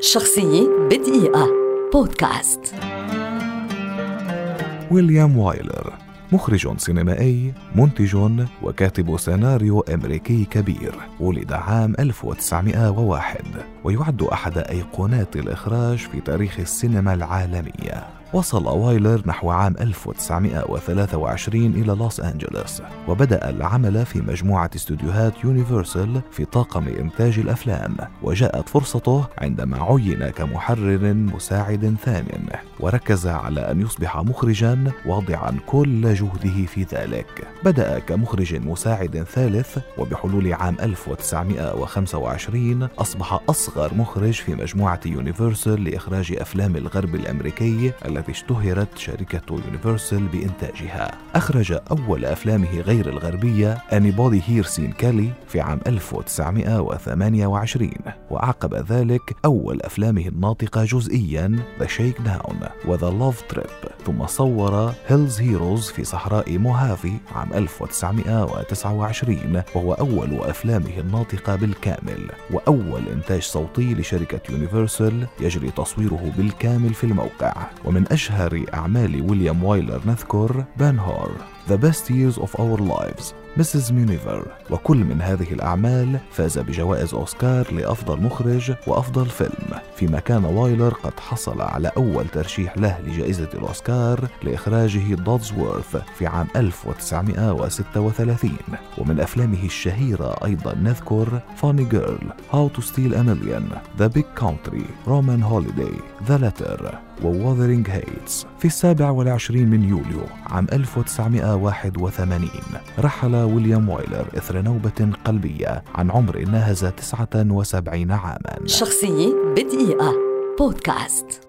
شخصية بدقيقة. بودكاست. ويليام وايلر مخرج سينمائي منتج وكاتب سيناريو أمريكي كبير ولد عام 1901 ويعد أحد أيقونات الإخراج في تاريخ السينما العالمية. وصل وايلر نحو عام 1923 إلى لوس أنجلوس وبدأ العمل في مجموعة استوديوهات يونيفرسال في طاقم إنتاج الأفلام وجاءت فرصته عندما عين كمحرر مساعد ثان وركز على أن يصبح مخرجا واضعا كل جهده في ذلك. بدأ كمخرج مساعد ثالث وبحلول عام 1925 أصبح أصغر مخرج في مجموعة يونيفرسال لإخراج أفلام الغرب الأمريكي التي اشتهرت شركة يونيفرسال بإنتاجها. أخرج أول أفلامه غير الغربية Anybody Here Seen Kelly في عام 1928 وأعقب ذلك أول أفلامه الناطقة جزئيا The Shakedown. و The Love Trap. ثم صور Hell's Heroes في صحراء موهافي عام 1929 وهو أول أفلامه الناطقة بالكامل وأول إنتاج صوتي لشركة يونيفرسال يجري تصويره بالكامل في الموقع. ومن أشهر أعمال ويليام وايلر نذكر Ben-Hur The Best Years of Our Lives Mrs. Miniver وكل من هذه الأعمال فاز بجوائز أوسكار لأفضل مخرج وأفضل فيلم فيما كان وايلر قد حصل على أول ترشيح له لجائزة الأوسكار لإخراجه Dodsworth في عام 1936 ومن أفلامه الشهيرة أيضا نذكر Funny Girl How to Steal a Million The Big Country Roman Holiday The Letter Wuthering Heights في السابع والعشرين من يوليو عام 1981 رحل ويليام وايلر إثر نوبة قلبية عن عمر ناهز 79 عاما. شخصية بدقيقة. بودكاست.